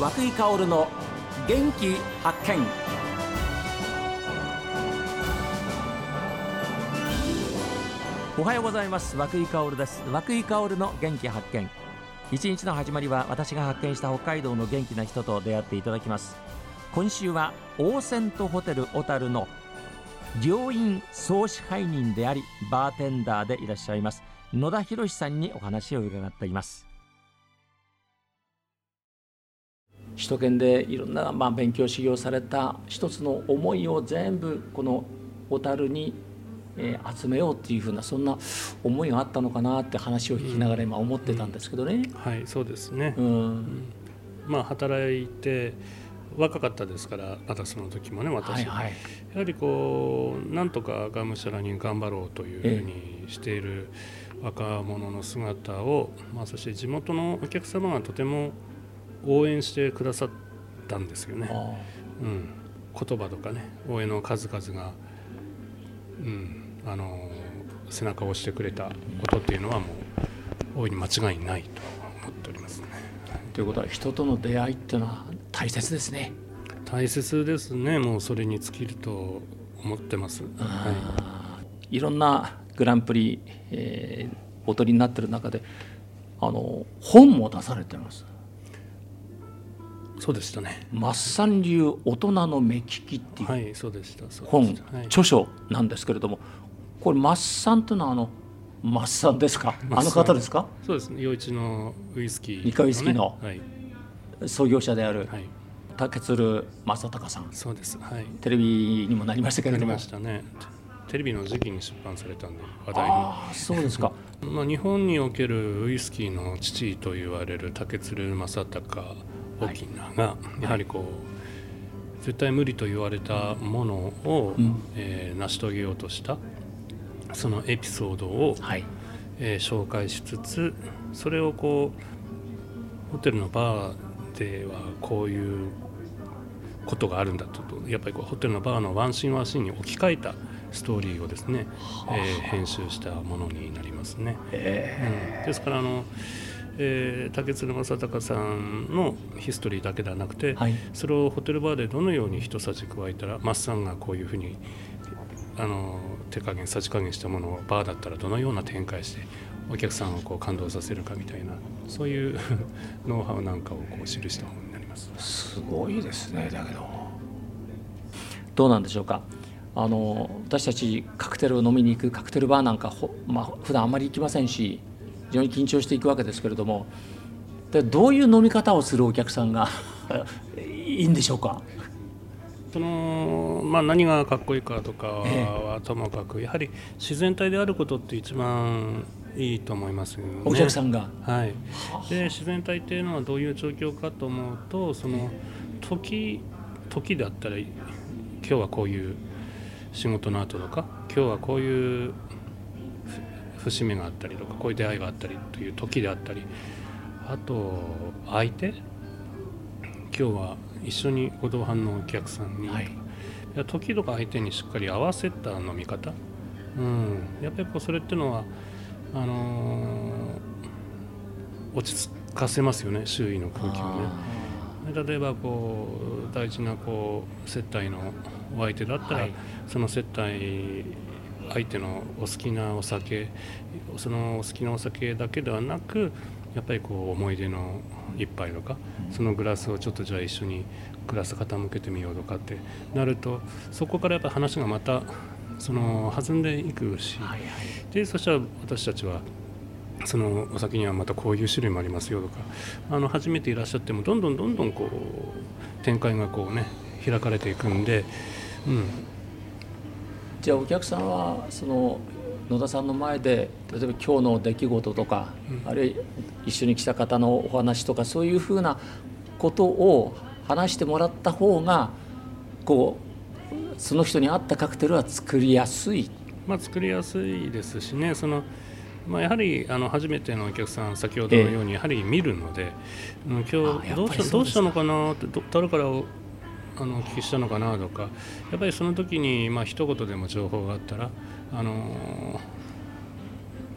和久井薫の元気発見。おはようございます。和久井薫です。和久井薫の元気発見。一日の始まりは私が発見した北海道の元気な人と出会っていただきます。今週はオーセントホテル小樽の病院総支配人でありバーテンダーでいらっしゃいます。野田博さんにお話を伺っています。首都圏でいろんな、まあ、勉強修行された一つの思いを全部この小樽に、えー、集めようっていうふうなそんな思いがあったのかなって話を聞きながら今思ってたんですけどね。うんうん、はいそうですね、うん、まあ働いて若かったですからまたその時もね私、はいはい、やはりこうなんとかがむしゃらに頑張ろうというふうにしている若者の姿を、まあ、そして地元のお客様がとても応援してくださったんですよね。うん、言葉とかね応援の数々が、うん、あの背中を押してくれたことっていうのはもう大いに間違いないと思っておりますね。ということは人との出会いっていうのは大切ですね。大切ですねもうそれに尽きると思ってます。はい、いろんなグランプリ、えー、お取りになってる中であの本も出されてます。そうでしたね。マッサン流大人の目利きっていう本、著書なんですけれどもこれマッサンというのはあのマッサンですか？あの方ですか？そうですね。陽一のウイスキー、ね、日課ウイスキーの創業者である、はい、竹鶴正隆さん。そうです、はい、テレビにもなりましたけれども。なりましたね。テレビの時期に出版されたんで話題に。ああそうですか。まあ日本におけるウイスキーの父と言われる竹鶴正隆オキナがやはりこう絶対無理と言われたものを、うん、えー、成し遂げようとしたそのエピソードを、はい、えー、紹介しつつそれをこうホテルのバーではこういうことがあるんだとやっぱりこうホテルのバーのワンシーンワンシーンに置き換えたストーリーをですね、えー、編集したものになりますね。えー、うん、ですからあのえー、竹鶴正隆さんのヒストリーだけではなくて、はい、それをホテルバーでどのように一さじ加えたらマッサンがこういうふうにあの手加減さじ加減したものをバーだったらどのような展開してお客さんをこう感動させるかみたいなそういう ノウハウなんかをこう記した本になります。すごいですねだけど。どうなんでしょうか。あの私たちカクテルを飲みに行くカクテルバーなんかほ、まあ普段あんまり行きませんし非常に緊張していくわけですけれどもでどういう飲み方をするお客さんが いいんでしょうか？そのまあ、何がかっこいいかとかはともかく、やはり自然体であることって一番いいと思いますよね。お客さんが、はい、で自然体っていうのはどういう状況かと思うとその時時であったら今日はこういう仕事の後とか今日はこういう節目があったりとかこういう出会いがあったりという時であったりあと相手？今日は一緒にご同伴のお客さんに、はい、時とか相手にしっかり合わせた飲み方、うん、やっぱりこうそれっていうのはあのー、落ち着かせますよね周囲の空気をね。例えばこう大事なこう接待のお相手だったら、はい、その接待相手のお好きなお酒そのお好きなお酒だけではなくやっぱりこう思い出の一杯とかそのグラスをちょっとじゃあ一緒にグラス傾けてみようとかってなるとそこからやっぱ話がまたその弾んでいくし、でそしたら私たちはそのお酒にはまたこういう種類もありますよとかあの初めていらっしゃってもどんどんどんどんこう展開がこうね開かれていくんで、うん、じゃあお客さんはその野田さんの前で例えば今日の出来事とか、うん、あるいは一緒に来た方のお話とかそういうふうなことを話してもらった方がこうその人に合ったカクテルは作りやすい。まあ、作りやすいですしね。そのまあ、やはりあの初めてのお客さん先ほどのようにやはり見るので、ええ、今日どうしたどうしたのかなって誰からあのお聞きしたのかなとかやっぱりその時にまあ一言でも情報があったらあの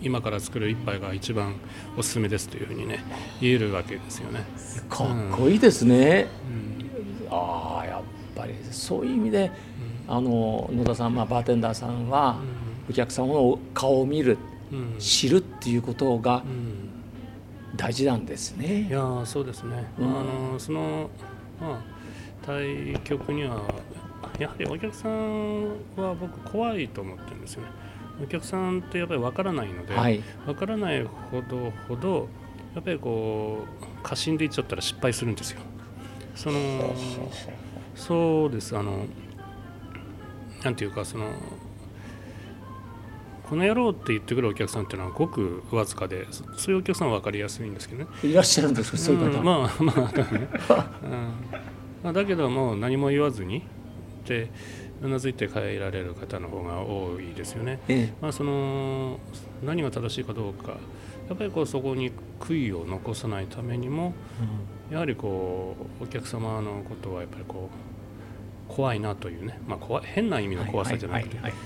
今から作る一杯が一番おすすめですというふうにね言えるわけですよね。かっこいいですね、うん。ああやっぱりそういう意味で、あの野田さん、まあ、バーテンダーさんは、お客様の顔を見るうん。知るっていうことがうん。大事なんですいね。やーそうですね、うん。あのその、まあ、対局にはやはりお客さんは僕怖いと思ってるんですよね。お客さんってやっぱり分からないので、はい、分からないほどほどやっぱりこう過信でいっちゃったら失敗するんですよ。そのそうです。あのなんていうかそのこの野郎って言ってくるお客さんっていうのはごくわずかでそそういうお客さんは分かりやすいんですけどね。いらっしゃるんですか、そういう方。んまあまあわかんない、うんまあ、だけどもう何も言わずにでうなずいて帰られる方の方が多いですよね、ええ。まあ、その何が正しいかどうかやっぱりこうそこに悔いを残さないためにもやはりこうお客様のことはやっぱりこう怖いなというね、まあ、怖い変な意味の怖さじゃなくて、はい。はいはい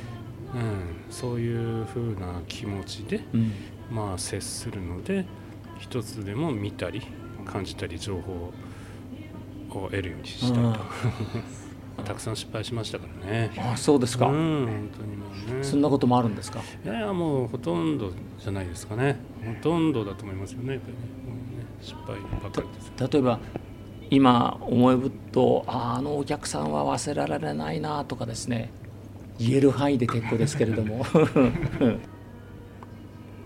うん、そういうふうな気持ちでうん。まあ、接するので一つでも見たり感じたり情報を得るようにしたいと、うん。たくさん失敗しましたからね。あそうですか、うん、本当にもうね。そんなこともあるんですか？いやいやもうほとんどじゃないですかね。ほとんどだと思いますよねやっぱり。ね失敗ばっかりです例えば今思いぶっとああのお客さんは忘れられないなとかですね。言える範囲で結構ですけれども。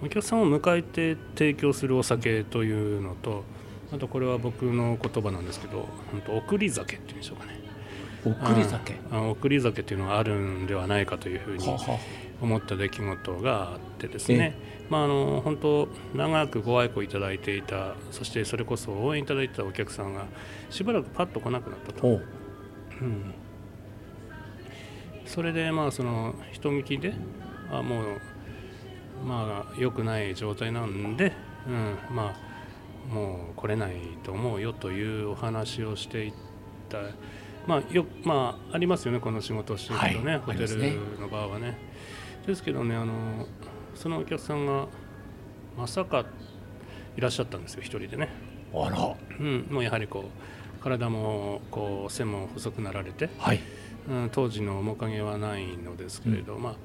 お客さんを迎えて提供するお酒というのとあとこれは僕の言葉なんですけど本当送り酒っていうんでしょうかね。送り酒？ああ送り酒っていうのがあるんではないかというふうにはは思った出来事があってですね、まあ、あの本当長くご愛顧いただいていたそしてそれこそ応援いただいてたお客さんがしばらくパッと来なくなったと、ほう。うん、それでまあその人聞きであもうまあ良くない状態なんで、うん、まあもう来れないと思うよというお話をしていったまあよまあありますよねこの仕事をしているとね、はいホテルの場はね。ですけどねあのそのお客さんがまさかいらっしゃったんですよ一人でね、あら。うん、もうやはりこう体もこう背も細くなられて、はい。うん、当時の面影はないのですけれど、まあ、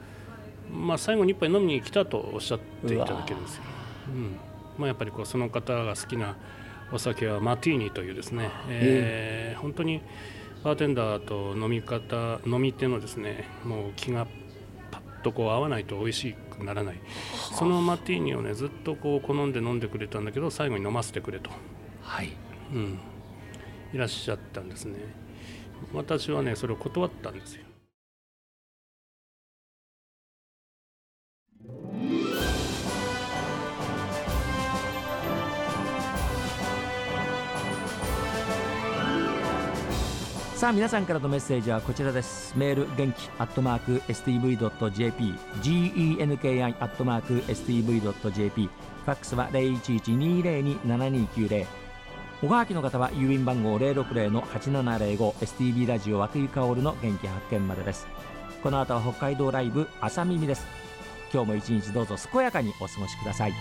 まあ最後に一杯飲みに来たとおっしゃっていただけるんですよ。うんまあ、やっぱりこうその方が好きなお酒はマティーニというですね、えー本当にバーテンダーと飲み方飲み手のですねもう気がパッとこう合わないと美味しくならない。そのマティーニをねずっとこう好んで飲んでくれたんだけど最後に飲ませてくれと。はい。うん、いらっしゃったんですね。私はねそれを断ったんですよさあ皆さんからのメッセージはこちらです。メール元気アットマーク STV.jp genki アットマーク STV.jp ファックスは0112027290おはがきの方は郵便番号060-8705 STV ラジオ和久井薫の元気発見までです。この後は北海道ライブ朝耳です。今日も一日どうぞ健やかにお過ごしください。